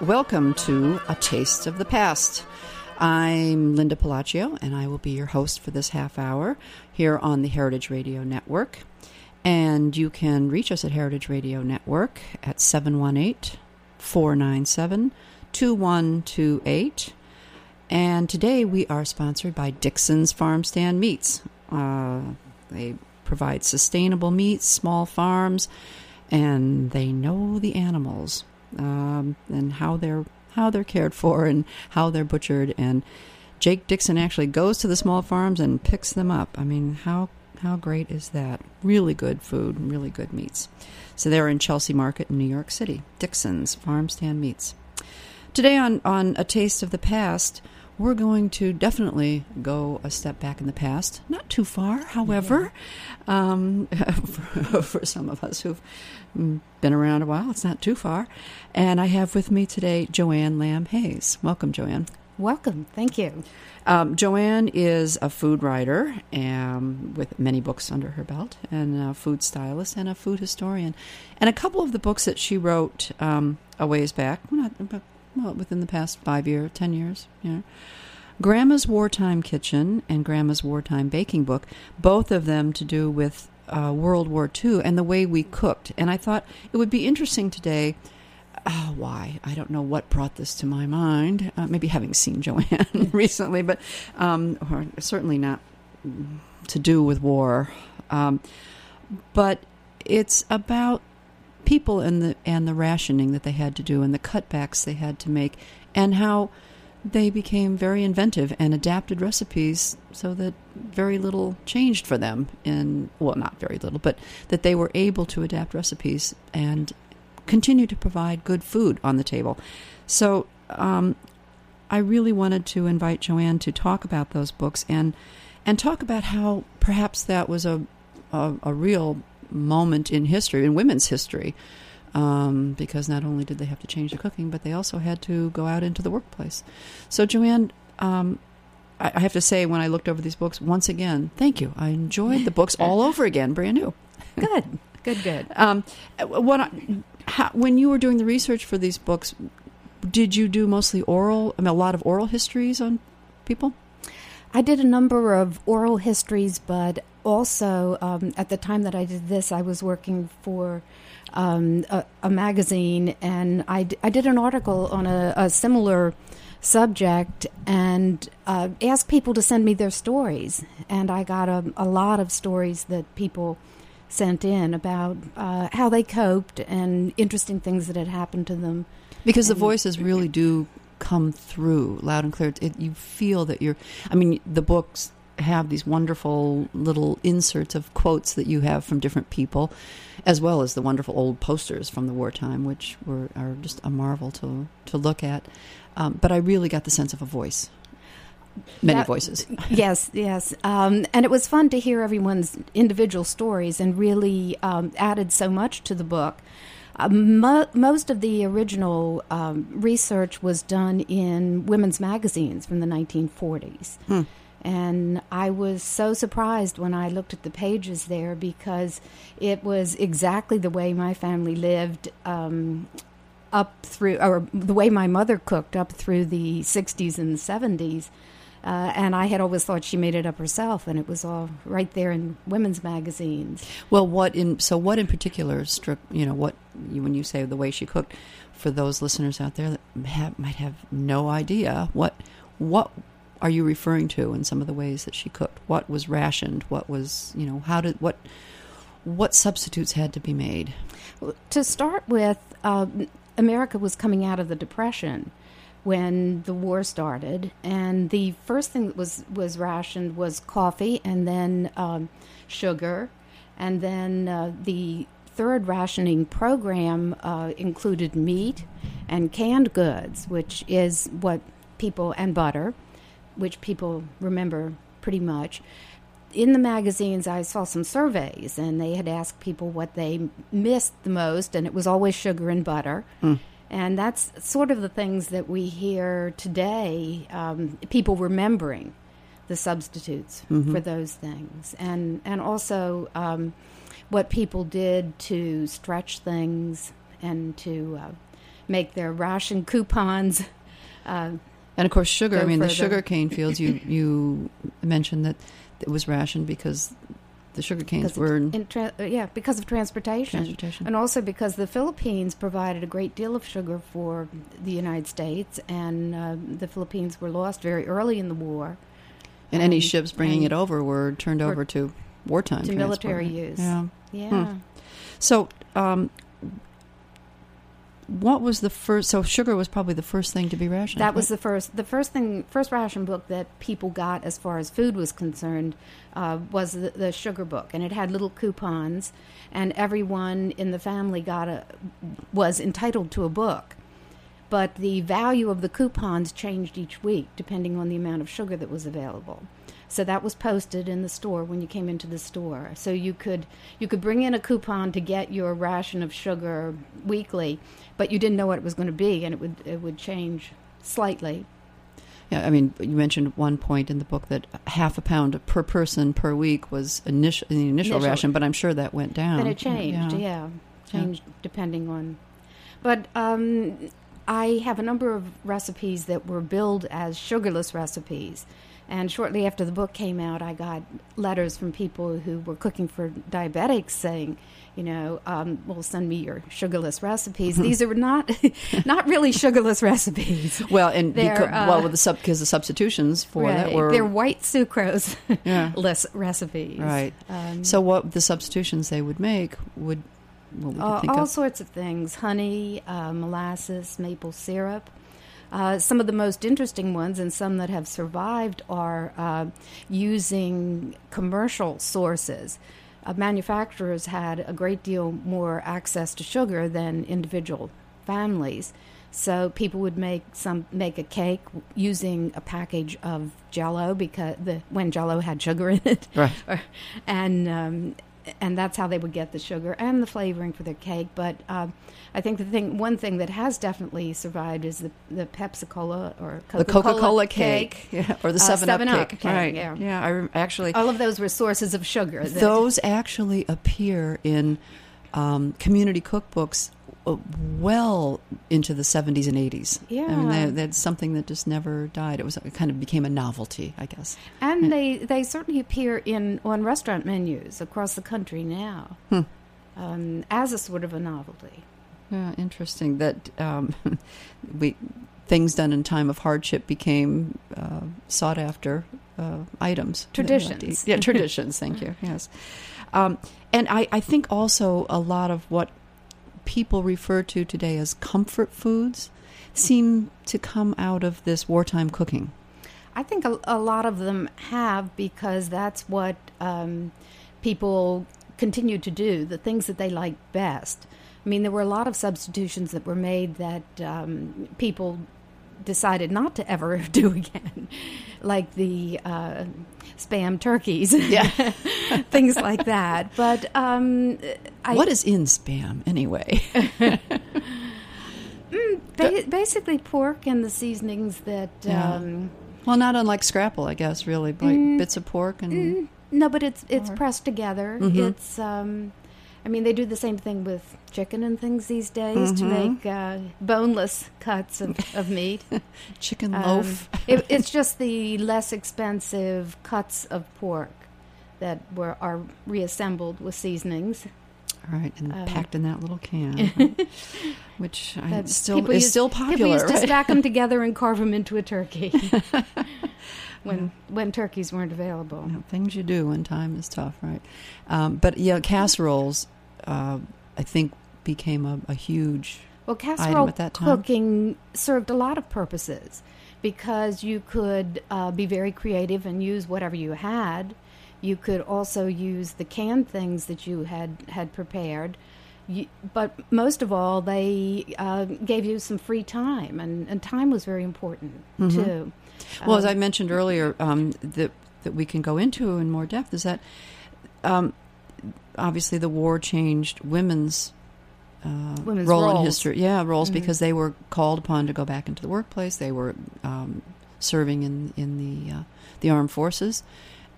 Welcome to A Taste of the Past. I'm Linda Pelaccio, and I will be your host for this half hour here on the Heritage Radio Network. And you can reach us at Heritage Radio Network at 718 497 2128. And today we are sponsored by Dickson's Farm Stand Meats. Uh, they provide sustainable meats, small farms, and they know the animals um, and how they're how they're cared for and how they're butchered. And Jake Dickson actually goes to the small farms and picks them up. I mean, how how great is that? Really good food, really good meats. So they're in Chelsea Market in New York City. Dickson's Farm Stand Meats. Today on on a taste of the past. We're going to definitely go a step back in the past. Not too far, however, yeah. um, for, for some of us who've been around a while. It's not too far. And I have with me today Joanne Lamb Hayes. Welcome, Joanne. Welcome. Thank you. Um, Joanne is a food writer um, with many books under her belt, and a food stylist and a food historian. And a couple of the books that she wrote um, a ways back, well, not, well, within the past five years, ten years, yeah. Grandma's Wartime Kitchen and Grandma's Wartime Baking Book, both of them to do with uh, World War II and the way we cooked. And I thought it would be interesting today. Uh, why? I don't know what brought this to my mind. Uh, maybe having seen Joanne recently, but um, or certainly not to do with war. Um, but it's about people and the and the rationing that they had to do and the cutbacks they had to make, and how they became very inventive and adapted recipes so that very little changed for them in well not very little but that they were able to adapt recipes and continue to provide good food on the table. So um, i really wanted to invite joanne to talk about those books and and talk about how perhaps that was a a, a real moment in history in women's history um, because not only did they have to change the cooking, but they also had to go out into the workplace. So, Joanne, um, I, I have to say, when I looked over these books, once again, thank you. I enjoyed the books all over again, brand new. Good, good, good. Um, what I, how, when you were doing the research for these books, did you do mostly oral? I mean, a lot of oral histories on people. I did a number of oral histories, but also um, at the time that I did this, I was working for um, a, a, magazine, and I, d- I did an article on a, a similar subject and uh, asked people to send me their stories. And I got a, a lot of stories that people sent in about uh, how they coped and interesting things that had happened to them. Because and the voices really do come through loud and clear. It, you feel that you're. I mean, the books have these wonderful little inserts of quotes that you have from different people, as well as the wonderful old posters from the wartime, which were are just a marvel to to look at. Um, but I really got the sense of a voice. Many that, voices. yes, yes. Um, and it was fun to hear everyone's individual stories and really um, added so much to the book. Uh, mo- most of the original um, research was done in women's magazines from the 1940s. Hmm. And I was so surprised when I looked at the pages there because it was exactly the way my family lived um, up through, or the way my mother cooked up through the 60s and 70s. Uh, and I had always thought she made it up herself, and it was all right there in women's magazines. Well, what in so what in particular struck you know what you, when you say the way she cooked for those listeners out there that have, might have no idea what what are you referring to in some of the ways that she cooked? What was rationed? What was you know how did what what substitutes had to be made? To start with, uh, America was coming out of the Depression when the war started, and the first thing that was was rationed was coffee, and then um, sugar, and then uh, the third rationing program uh, included meat and canned goods, which is what people and butter, which people remember pretty much. In the magazines, I saw some surveys, and they had asked people what they missed the most, and it was always sugar and butter. Mm. And that's sort of the things that we hear today um, people remembering the substitutes Mhm. for those things. And, and also um, what people did to stretch things and to uh, make their ration coupons. Uh, And of course, sugar. I mean, the sugar cane fields. You you mentioned that it was rationed because the sugar canes were in tra- uh, yeah, because of transportation. transportation. And also because the Philippines provided a great deal of sugar for the United States, and uh, the Philippines were lost very early in the war And any ships bringing it over were turned over to wartime to military use. Yeah. Yeah. So, um, what was the first? So, sugar was probably the first thing to be rationed. That was the first, the first thing, first ration book that people got as far as food was concerned uh, was the, the sugar book, and it had little coupons, and everyone in the family got a was entitled to a book. But the value of the coupons changed each week depending on the amount of sugar that was available. So that was posted in the store when you came into the store. So you could you could bring in a coupon to get your ration of sugar weekly, but you didn't know what it was going to be, and it would it would change slightly. Yeah, I mean, you mentioned one point in the book that half a pound per person per week was initial the initial, Initial. ration, but I'm sure that went down. And it changed, Yeah. yeah, changed depending on. But um, I have a number of recipes that were billed as sugarless recipes. And shortly after the book came out, I got letters from people who were cooking for diabetics saying, you know, um, well, send me your sugarless recipes. These are not not really sugarless recipes. Well, and They're, because, well, uh, with the sub because the substitutions for that were They're white sucrose yeah less recipes. right. Um, So, what the substitutions they would make would you Uh, think all of? sorts of things honey, uh, molasses, maple syrup. Uh, some of the most interesting ones, and some that have survived, are uh, using commercial sources. Uh, manufacturers had a great deal more access to sugar than individual families. So people would make some make a cake using a package of Jello because the when Jello had sugar in it, Right. or, and um, and that's how they would get the sugar and the flavoring for their cake. But um, I think the thing, one thing that has definitely survived is the the Pepsi Cola or the Coca-Cola Coca Cola cake, Yeah, or the Uh, Seven Up 7-Up cake, cake, right? yeah. yeah. I rem- actually All of those were sources of sugar. that- those actually appear in um, community cookbooks well into the 70s and 80s. Yeah. I mean, Yeah. they, that's something that just never died. It was it kind of became a novelty, I guess. and they they certainly appear in on restaurant menus across the country now Hmm. um, as a sort of a novelty. Yeah, interesting that um, we things done in time of hardship became uh, sought after uh, items. Traditions. Yeah, traditions. Thank you. Yes, um, and I, I think also a lot of what people refer to today as comfort foods seem to come out of this wartime cooking. I think a, a lot of them have because that's what um, people continue to do, the things that they like best. I mean, there were a lot of substitutions that were made that um, people decided not to ever do again, like the uh, spam turkeys, Yeah. things like that. But um, I, what is in spam anyway? ba- basically pork and the seasonings that. Yeah. Um, well, not unlike scrapple, I guess. Really, like bits of pork and no, but it's it's Or- pressed together. Mhm. It's. Um, I mean, they do the same thing with chicken and things these days to Mhm. make uh, boneless cuts of, of meat. chicken Um, loaf. it, it's just the less expensive cuts of pork that were are reassembled with seasonings. All right, and um, packed in that little can, which I, still is used- still People popular. used to right? stack them together and carve them into a turkey when when turkeys weren't available. You know, things you do when time is tough, right? Um, but yeah, casseroles, uh, I think, became a, a huge. Well, casserole at that time? cooking served a lot of purposes because you could uh, be very creative and use whatever you had. You could also use the canned things that you had had prepared. You, but most of all, they uh, gave you some free time, and, and time was very important Mhm. too. Well, as Um, I mentioned earlier, um, that that we can go into in more depth is that um, obviously the war changed women's. Uh, Women's role in roles. history, yeah, roles Mhm. because they were called upon to go back into the workplace. They were um, serving in in the uh, the armed forces,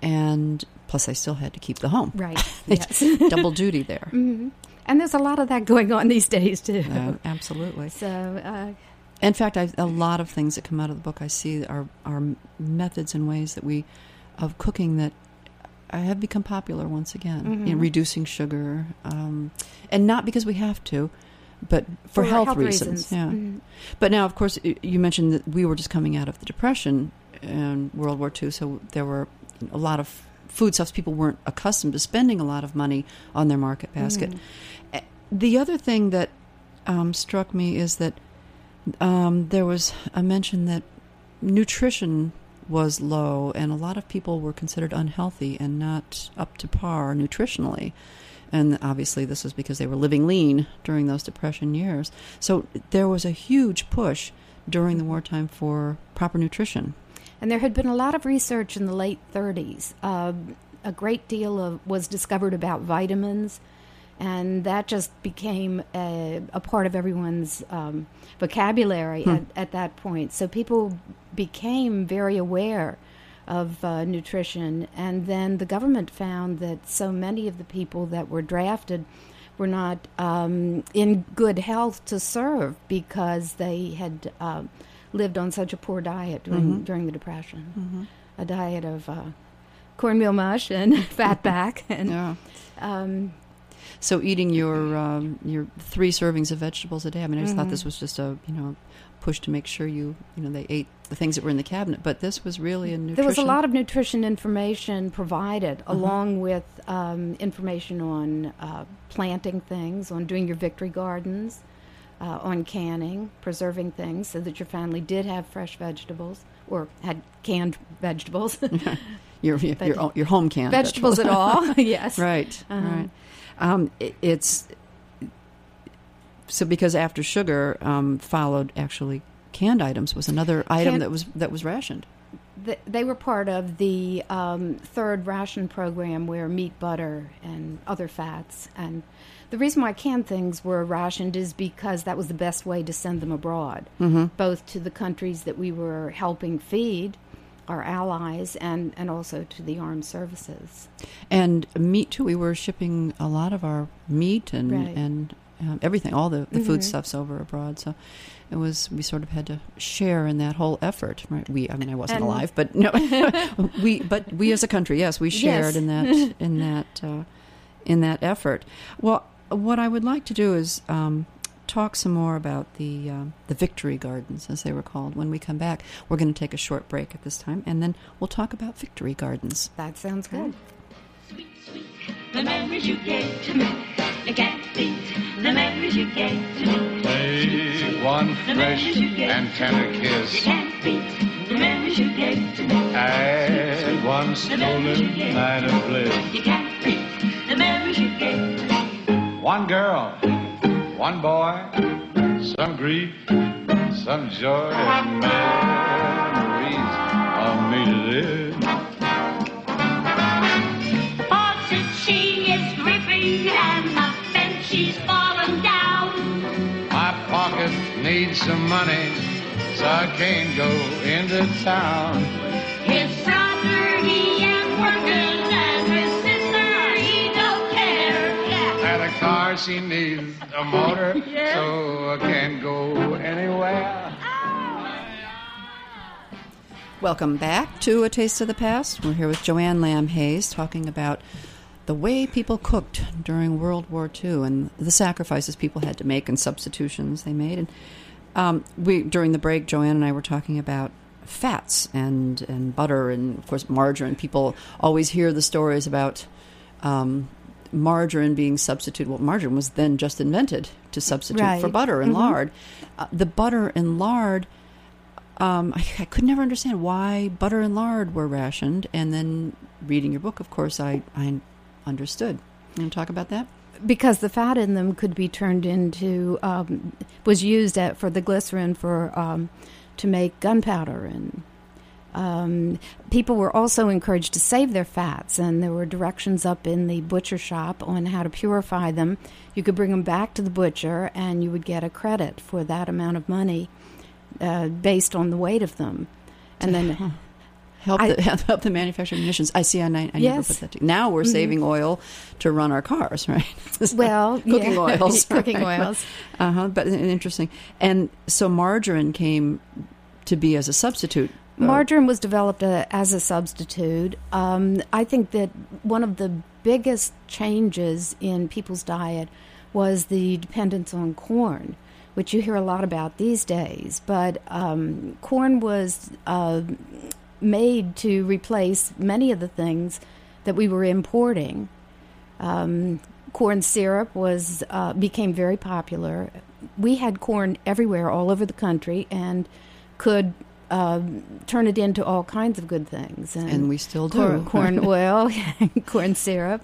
and plus they still had to keep the home. right, yes. Double duty there. hmm And there's a lot of that going on these days too. Uh, absolutely. So uh, In fact, I, a lot of things that come out of the book I see are are methods and ways that we of cooking that have become popular once again. Know, Mhm. reducing sugar, um, and not because we have to, but for, health, reasons. Yeah. Mhm. But now, of course, you mentioned that we were just coming out of the Depression and World War II, so there were a lot of foodstuffs. People weren't accustomed to spending a lot of money on their market basket. Mhm. Eh, The other thing that um, struck me is that um, there was a mention that nutrition was low, and a lot of people were considered unhealthy and not up to par nutritionally. And obviously, this was because they were living lean during those Depression years. So there was a huge push during the wartime for proper nutrition. And there had been a lot of research in the late 30s. Um, a great deal of was discovered about vitamins, and that just became a, a part of everyone's um, vocabulary Hmm. at, at that point. So people became very aware of uh, nutrition, and then the government found that so many of the people that were drafted were not um, in good health to serve because they had um, lived on such a poor diet during Mhm. during the depression, a diet of uh, cornmeal mush and fatback, and Yeah. um, So eating your um, your three servings of vegetables a day. I mean, I just thought Mhm. this was just a you know push to make sure you you know they ate the things that were in the cabinet. But this was really a nutrition. there was a lot of nutrition information provided, Uh-huh. along with um, information on uh, planting things, on doing your victory gardens. Uh, on canning, preserving things so that your family did have fresh vegetables or had canned vegetables. your your, your, your home canned vegetables at all. yes. Right, Uh-huh. right. Um, it, it's so because after sugar um, followed actually canned items was another item Canned- that was that was rationed. Th- they were part of the um, third ration program where meat, butter, and other fats. And the reason why canned things were rationed is because that was the best way to send them abroad, Mm-hmm. both to the countries that we were helping feed, our allies, and, and also to the armed services. And meat too. We were shipping a lot of our meat and Right. and um, everything, all the, the Mhm. foodstuffs over abroad. So it was we sort of had to share in that whole effort. Right? We, I mean, I wasn't And- alive, but no, we, but we as a country, yes, we shared Yes. in that in that uh, in that effort. Well, what I would like to do is. Um, Talk some more about the um, the victory gardens, as they were called. When we come back, we're going to take a short break at this time, and then we'll talk about victory gardens. That sounds good. The memories you gave to me, you can't beat the memories you gave to me. Play one fresh and tender You kiss. can't beat the memories you gave to me. Add one stolen night of bliss. You can't beat the memories you gave to me. One girl, one boy, some grief, some joy and memories of me to live. Faucet she is dripping and the fence she's fallen down. My pocket needs some money, so I can't go into town. She needs a motor, so I can't go anywhere. Welcome back to A Taste of the Past. We're here with Joanne Lamb Hayes talking about the way people cooked during World War II and the sacrifices people had to make and substitutions they made. And um, we during the break, Joanne and I were talking about fats and and butter and of course margarine. People always hear the stories about. Um, Margarine being substituted. Well, margarine was then just invented to substitute for butter and Mhm. lard. Uh, the butter and lard um, I, I could never understand why butter and lard were rationed. And then reading your book, of course, I, I understood. You want to talk about that? because the fat in them could be turned into um, was used at, for the glycerin for um, to make gunpowder and um, people were also encouraged to save their fats and there were directions up in the butcher shop on how to purify them you could bring them back to the butcher and you would get a credit for that amount of money uh, based on the weight of them and then Help I- the, help the manufacturing munitions. I see. I, I never put that. To, now we're saving oil to run our cars, right? well cooking yeah, oils, cooking right. oils Uh huh. But interesting. And so margarine came to be as a substitute. Margarine was developed uh, as a substitute. Um, I think that one of the biggest changes in people's diet was the dependence on corn, which you hear a lot about these days. But um, corn was uh, made to replace many of the things that we were importing. Um, corn syrup was uh, became very popular. We had corn everywhere, all over the country, and could um turn it into all kinds of good things. And we still do. corn, corn oil, corn syrup.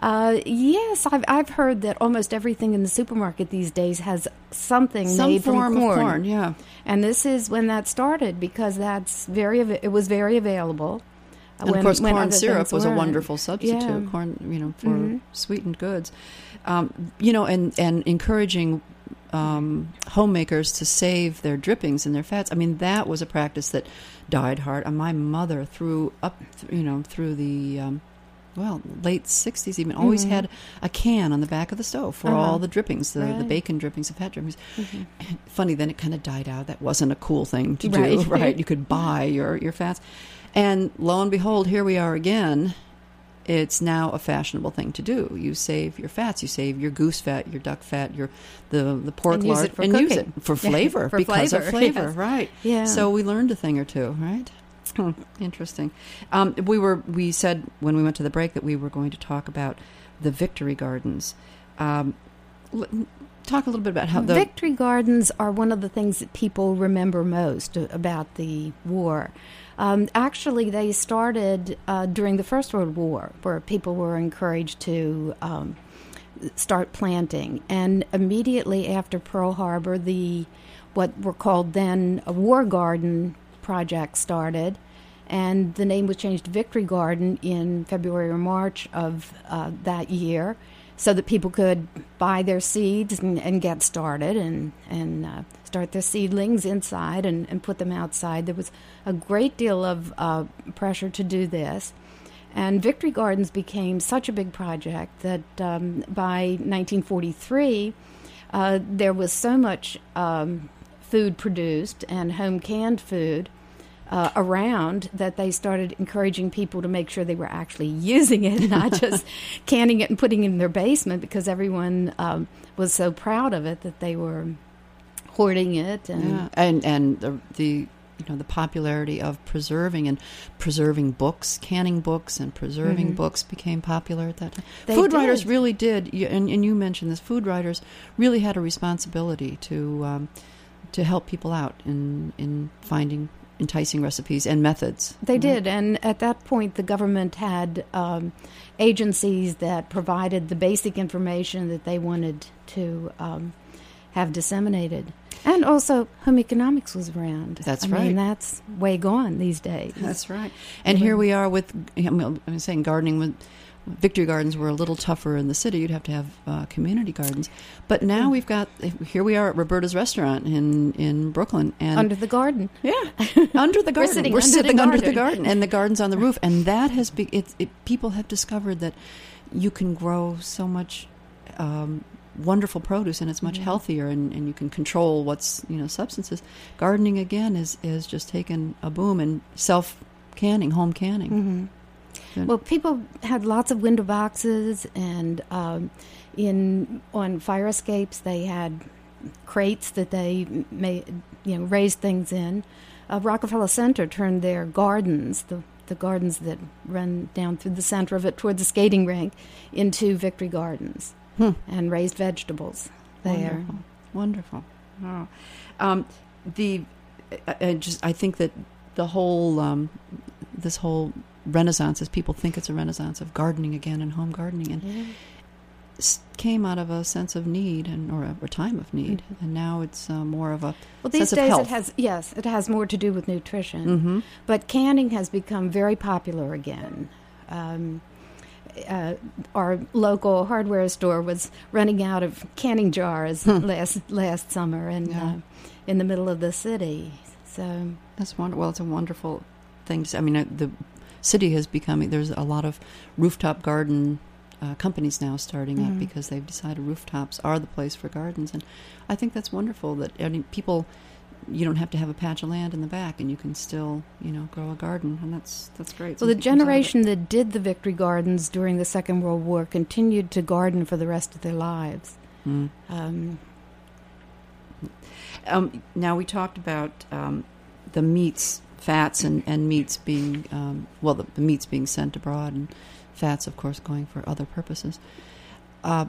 Uh, yes, I've I've heard that almost everything in the supermarket these days has something Some made form from of corn. corn. Yeah. And this is when that started because that's very it was very available. And when- of course, corn syrup was a weren't. wonderful substitute. Yeah. Corn, you know, for Mhm. sweetened goods. Um, you know, and and encouraging um, homemakers to save their drippings and their fats. I mean, that was a practice that died hard. And my mother, through up, you know, through the um, well late '60s, even always Mhm. had a can on the back of the stove for Uh-huh. all the drippings, the, the bacon drippings, the fat drippings. Mhm. Funny, then it kind of died out. That wasn't a cool thing to do, Right. right? You could buy your your fats, and lo and behold, here we are again. It's now a fashionable thing to do. You save your fats. You save your goose fat, your duck fat, your the the pork And use lard, it for and use it cooking. for flavor For because of flavor, flavor, yes. right? Yeah. So we learned a thing or two, right? Hmm, interesting. Um, we were we said when we went to the break that we were going to talk about the victory gardens. Um, talk a little bit about how the Victory gardens are one of the things that people remember most about the war. Um, actually, they started uh, during the First World War, where people were encouraged to um, start planting, and immediately after Pearl Harbor, the what were called then a war garden project started, and the name was changed to Victory Garden in February or March of uh, that year, so that people could buy their seeds and, and get started and and uh, start their seedlings inside and, and put them outside. There was a great deal of uh, pressure to do this. And Victory Gardens became such a big project that um, by 1943, uh, there was so much um, food produced and home canned food uh, around that they started encouraging people to make sure they were actually using it, not just canning it and putting it in their basement because everyone um, was so proud of it that they were hoarding it. And Yeah, and and the, the you know the popularity of preserving and preserving books, canning books, and preserving Mhm. books became popular at that time. They food writers really did, and, and you mentioned this. Food writers really had a responsibility to um, to help people out in in finding enticing recipes and methods. They right? did, and at that point, the government had um, agencies that provided the basic information that they wanted to um, have disseminated. And also, home economics was around. That's I right. mean, that's way gone these days. That's right. And here we are with, I'm saying gardening with Victory Gardens were a little tougher in the city. You'd have to have uh, community gardens. But now we've got, here we are at Roberta's Restaurant in, in Brooklyn. and Under the garden. Yeah, under the garden. sitting We're under the sitting under the garden. garden, and the garden's on the roof, and that has be, it, it. People have discovered that you can grow so much um, wonderful produce, and it's much healthier, and, and you can control what's you know substances. Gardening again is is just taken a boom, and self canning, home canning. Mm-hmm. Well, people had lots of window boxes, and um, in on fire escapes they had crates that they made, you know, raised things in. Uh, Rockefeller Center turned their gardens, the the gardens that run down through the center of it toward the skating rink, into Victory Gardens, Hmm. and raised vegetables there. Wonderful, wonderful. Wow. Um, the I, I just I think that the whole um, this whole renaissance, as people think it's a renaissance of gardening again and home gardening, and s- came out of a sense of need and or a, or time of need, and now it's uh, more of a Well, these days it has yes, it has more to do with nutrition. Mhm. But canning has become very popular again. Um, uh, our local hardware store was running out of canning jars last last summer, and Hmm. Yeah. uh, in the middle of the city. So That's wonderful. Well, it's a wonderful thing. To, I mean, uh, the city has become. There's a lot of rooftop garden uh, companies now starting up Mhm. because they've decided rooftops are the place for gardens, and I think that's wonderful. That I mean, people, you don't have to have a patch of land in the back, and you can still, you know, grow a garden, and that's that's great. well, the Something comes out of it. generation that did the Victory Gardens during the Second World War continued to garden for the rest of their lives. Mm. Um, Um, now we talked about um, the meats, fats, and, and meats being um, well, the, the meats being sent abroad, and fats, of course, going for other purposes. Uh,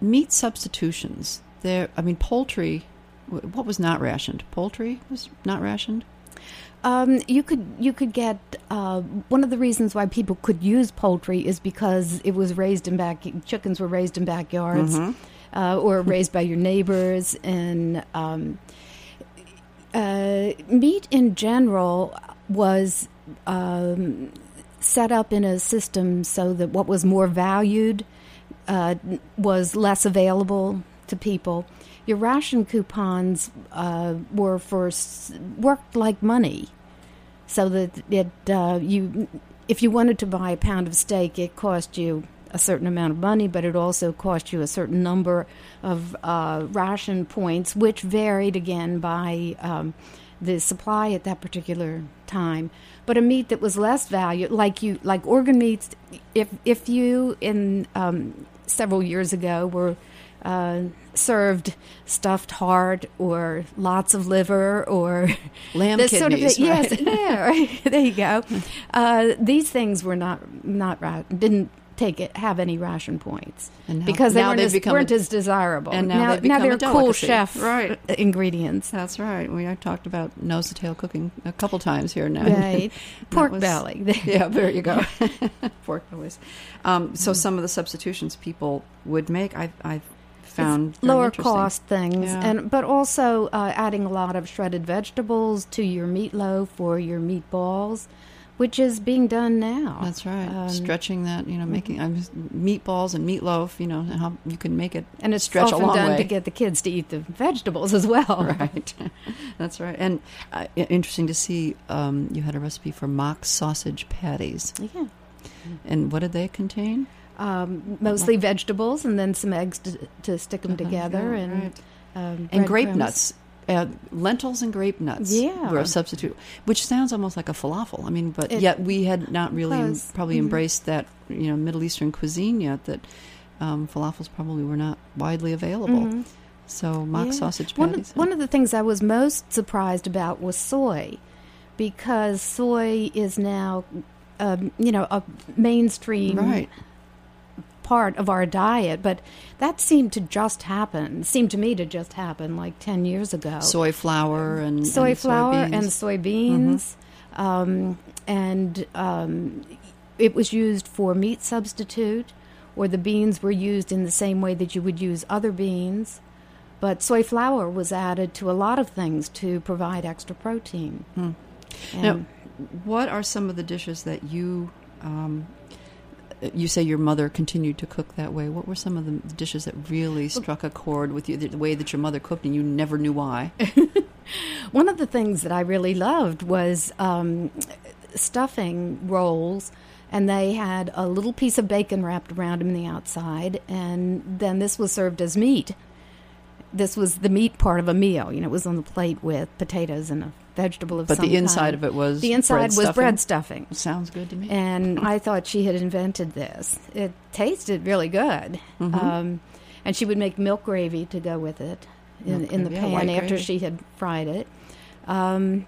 meat substitutions. There, I mean, poultry. What was not rationed? Poultry was not rationed. Um, you could you could get uh, one of the reasons why people could use poultry is because it was raised in back chickens were raised in backyards uh, or raised by your neighbors and um, uh, meat in general was um, set up in a system so that what was more valued uh, was less available to people. Your ration coupons uh, were for worked like money, so that it uh, you if you wanted to buy a pound of steak, it cost you a certain amount of money, but it also cost you a certain number of uh, ration points, which varied again by um, the supply at that particular time. But a meat that was less valued, like you, like organ meats, if if you in um, several years ago were uh, served stuffed heart or lots of liver or Lamb this sort of kidneys, right? Yes, there, there you go. Uh, these things were not not ra- didn't take it have any ration points And now- because they now weren't, they've as, become weren't a- as desirable. and now become a they're cool chef Right. ingredients. That's right. We I talked about nose to tail cooking a couple times here now. Right, pork was- belly. yeah, there you go. Pork bellies. Um, so some of the substitutions people would make, I've, I've found lower cost things, Yeah. and but also uh, adding a lot of shredded vegetables to your meatloaf or your meatballs, which is being done now. That's right. Um, Stretching that, you know, making I'm just- meatballs and meatloaf. You know, and how you can make it and it's stretch often a long done way. to get the kids to eat the vegetables as well. right. That's right. And uh, interesting to see. Um, you had a recipe for mock sausage patties, Yeah. and what did they contain? Um, mostly vegetables, and then some eggs to, to stick them Uh-huh, together, yeah, and right. um, and grape breadcrumbs. nuts. Uh, lentils and grape nuts Yeah. were a substitute, which sounds almost like a falafel. I mean, but It yet we had not really em- probably Mhm. embraced that you know Middle Eastern cuisine yet. That um, falafels probably were not widely available. Mhm. So mock Yeah. sausage One patties. of, one of the things I was most surprised about was soy, because soy is now, um, you know, a mainstream right. Part of our diet. But that seemed to just happen. Seemed to me to just happen like ten years ago. Soy flour and soy and flour soybeans. and soybeans, um, and um, it was used for meat substitute, or the beans were used in the same way that you would use other beans. But soy flour was added to a lot of things to provide extra protein. And Now, what are some of the dishes that you um, you say your mother continued to cook that way? What were some of the dishes that really struck a chord with you? The, the way that your mother cooked, and you never knew why. One of the things that I really loved was um, stuffing rolls, and they had a little piece of bacon wrapped around them on the outside, and then this was served as meat. This was the meat part of a meal. You know, it was on the plate with potatoes and a vegetable of But the inside kind. of it was the inside bread was stuffing? bread stuffing. Sounds good to me. and I thought she had invented this. It tasted really good, Mm-hmm. um, and she would make milk gravy to go with it in, in the yeah, pan after gravy. she had fried it. Um,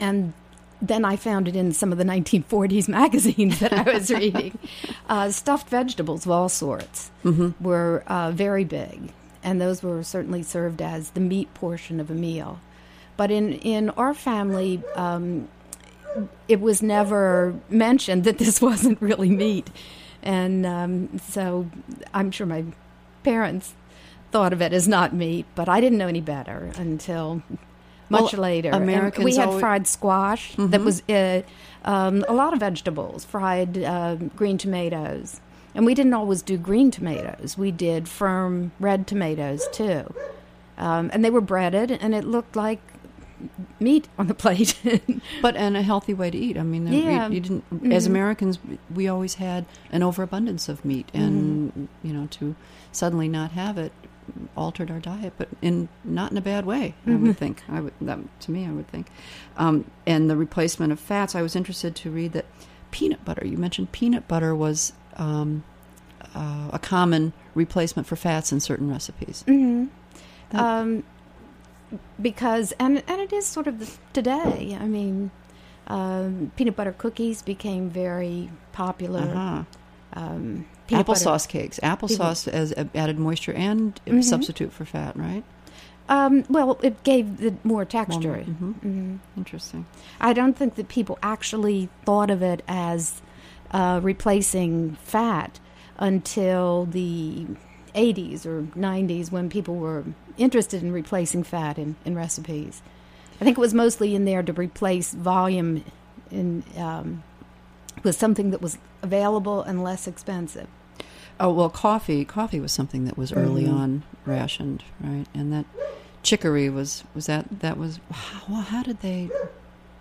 and then I found it in some of the 1940s magazines that I was reading. Uh, stuffed vegetables of all sorts Mm-hmm. were uh, very big, and those were certainly served as the meat portion of a meal. But in, in our family, um, it was never mentioned that this wasn't really meat. And um, so I'm sure my parents thought of it as not meat, but I didn't know any better until much Well, later. And Americans we had alwa- fried squash that Mhm. was uh, um, a lot of vegetables, fried uh, green tomatoes. And we didn't always do green tomatoes. We did firm red tomatoes too. Um, and they were breaded, and it looked like meat on the plate. But and a healthy way to eat. I mean, there- you- Yeah. you, didn't. As Mhm. Americans, we always had an overabundance of meat, and you know, to suddenly not have it altered our diet, but in not in a bad way. I would think. I would. That, to me, I would think. Um, and the replacement of fats. I was interested to read that peanut butter. You mentioned peanut butter was. Um, uh, a common replacement for fats in certain recipes. hmm That- Um, because and and it is sort of today. I mean, um, peanut butter cookies became very popular. Uh-huh. Um, Applesauce cakes. Applesauce as added moisture and a Mhm. substitute for fat, right? Um, well, it gave the more texture. mhm. hmm Interesting. I don't think that people actually thought of it as uh, replacing fat until the 80s or 90s when people were interested in replacing fat in, in recipes. I think it was mostly in there to replace volume in um, with something that was available and less expensive. Oh well, coffee. Coffee was something that was early Mhm. on rationed, right? And that chicory was was that that was well. How did they?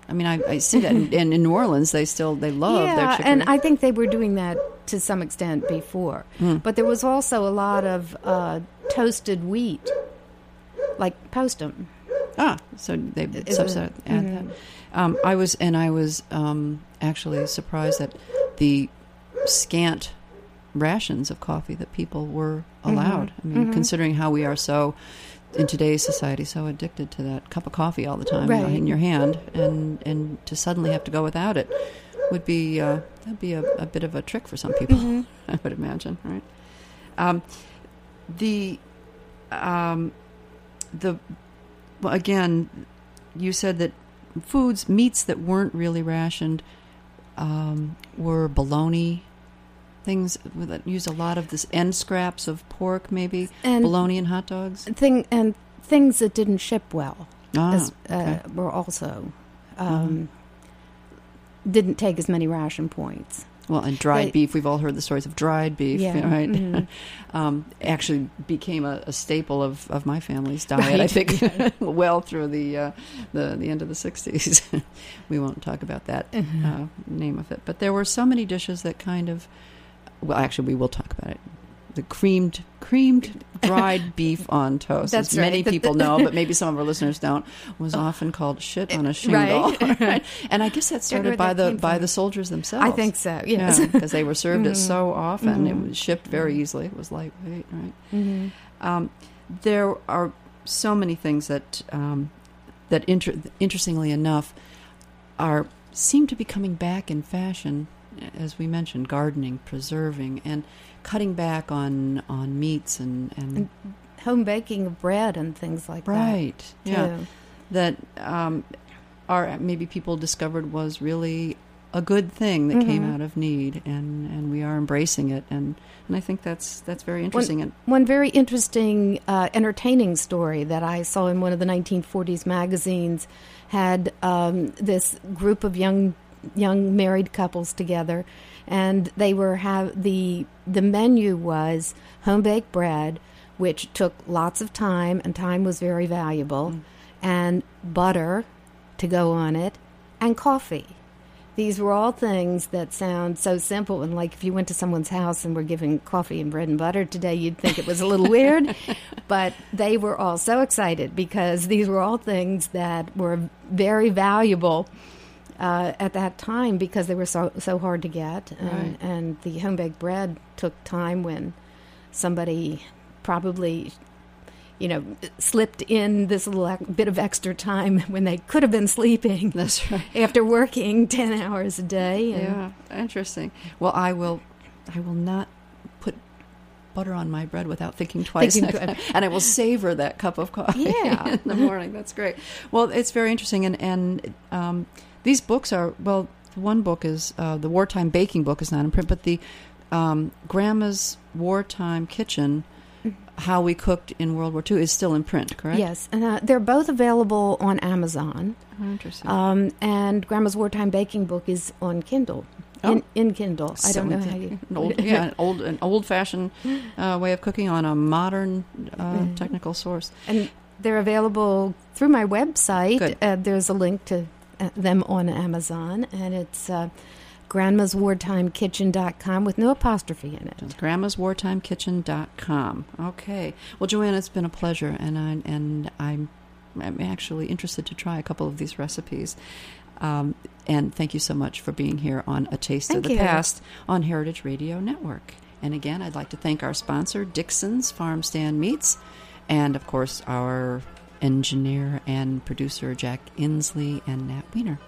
I mean, I, I see that, in, and in New Orleans, they still they love their yeah, chicory. and I think they were doing that to some extent before. Mm. But there was also a lot of uh, toasted wheat, like postum. ah, so they subset add mhm. that. Um, I was, and I was um, actually surprised that the scant rations of coffee that people were allowed. I mean, Mhm. considering how we are so in today's society so addicted to that cup of coffee all the time you know, in your hand, and and to suddenly have to go without it would be uh, that'd be a, a bit of a trick for some people. Mhm. I would imagine, right? Um, the um, the again, you said that foods, meats that weren't really rationed, um, were bologna, things that use a lot of this end scraps of pork, maybe And bologna and hot dogs. thing and things that didn't ship well Ah, as, uh, okay. Mm-hmm. were also um, didn't take as many ration points. Well, and dried they- beef. We've all heard the stories of dried beef, Yeah, right? mhm. um, actually became a, a staple of, of my family's diet. I Right, think well through the uh, the the end of the '60s. we won't talk about that Mm-hmm. uh, name of it, but there were so many dishes that kind of. Well, actually, we will talk about it. The creamed creamed dried beef on toast, That's as many right. The- people know, but maybe some of our listeners don't. Was often called shit on a shingle, Right. and I guess that started by that the by from. the soldiers themselves. I think so. Yes. Yeah, because they were served it Mhm. so often. It Mhm. was shipped very easily. It was lightweight, right? hmm Um, there are so many things that um, that inter- interestingly enough are seem to be coming back in fashion. As we mentioned, gardening, preserving, and cutting back on on meats and and And Home baking of bread and things like right, that. Right. Yeah, that um, are maybe people discovered was really a good thing that came Mm-hmm. out of need, and, and we are embracing it, and, and I think that's that's very interesting. and One very interesting, uh, entertaining story that I saw in one of the 1940s magazines had um, this group of young young married couples together, and they were have the the menu was home baked bread, which took lots of time, and time was very valuable, mm. and butter to go on it, and coffee. These were all things that sound so simple, and like if you went to someone's house and were giving coffee and bread and butter today, you'd think it was a little weird. But they were all so excited because these were all things that were very valuable uh, at that time because they were so so hard to get, and, Right. and the home baked bread took time when somebody probably you know, slipped in this little bit of extra time when they could have been sleeping that's right. after working 10 hours a day. And Yeah, interesting. Well, I will, I will not put butter on my bread without thinking twice, Thinking next twice. time. and I will savor that cup of coffee Yeah. in the morning. That's great. Well, it's very interesting, and and um, these books are well. One book is uh, the wartime baking book is not in print, but the um, Grandma's wartime kitchen. How we cooked in World War II is still in print, correct? Yes, and uh, they're both available on Amazon. Oh, interesting. Um, and Grandma's Wartime Baking Book is on Kindle. Oh. In, in Kindle. I don't know how you. an old, yeah, an old, an old-fashioned uh, way of cooking on a modern uh, technical source. And they're available through my website. Good. Uh, there's a link to them on Amazon, and it's uh, grandmaswartimekitchen.com with no apostrophe in it. Grandma's It's grandmaswartimekitchen.com. Okay. Well, Joanna, it's been a pleasure, and I and I'm I'm actually interested to try a couple of these recipes. Um, and thank you so much for being here on A Taste of the you. Past on Heritage Radio Network. And again, I'd like to thank our sponsor, Dickson's Farm Stand Meats, and of course our engineer and producer Jack Inslee and Nat Weiner.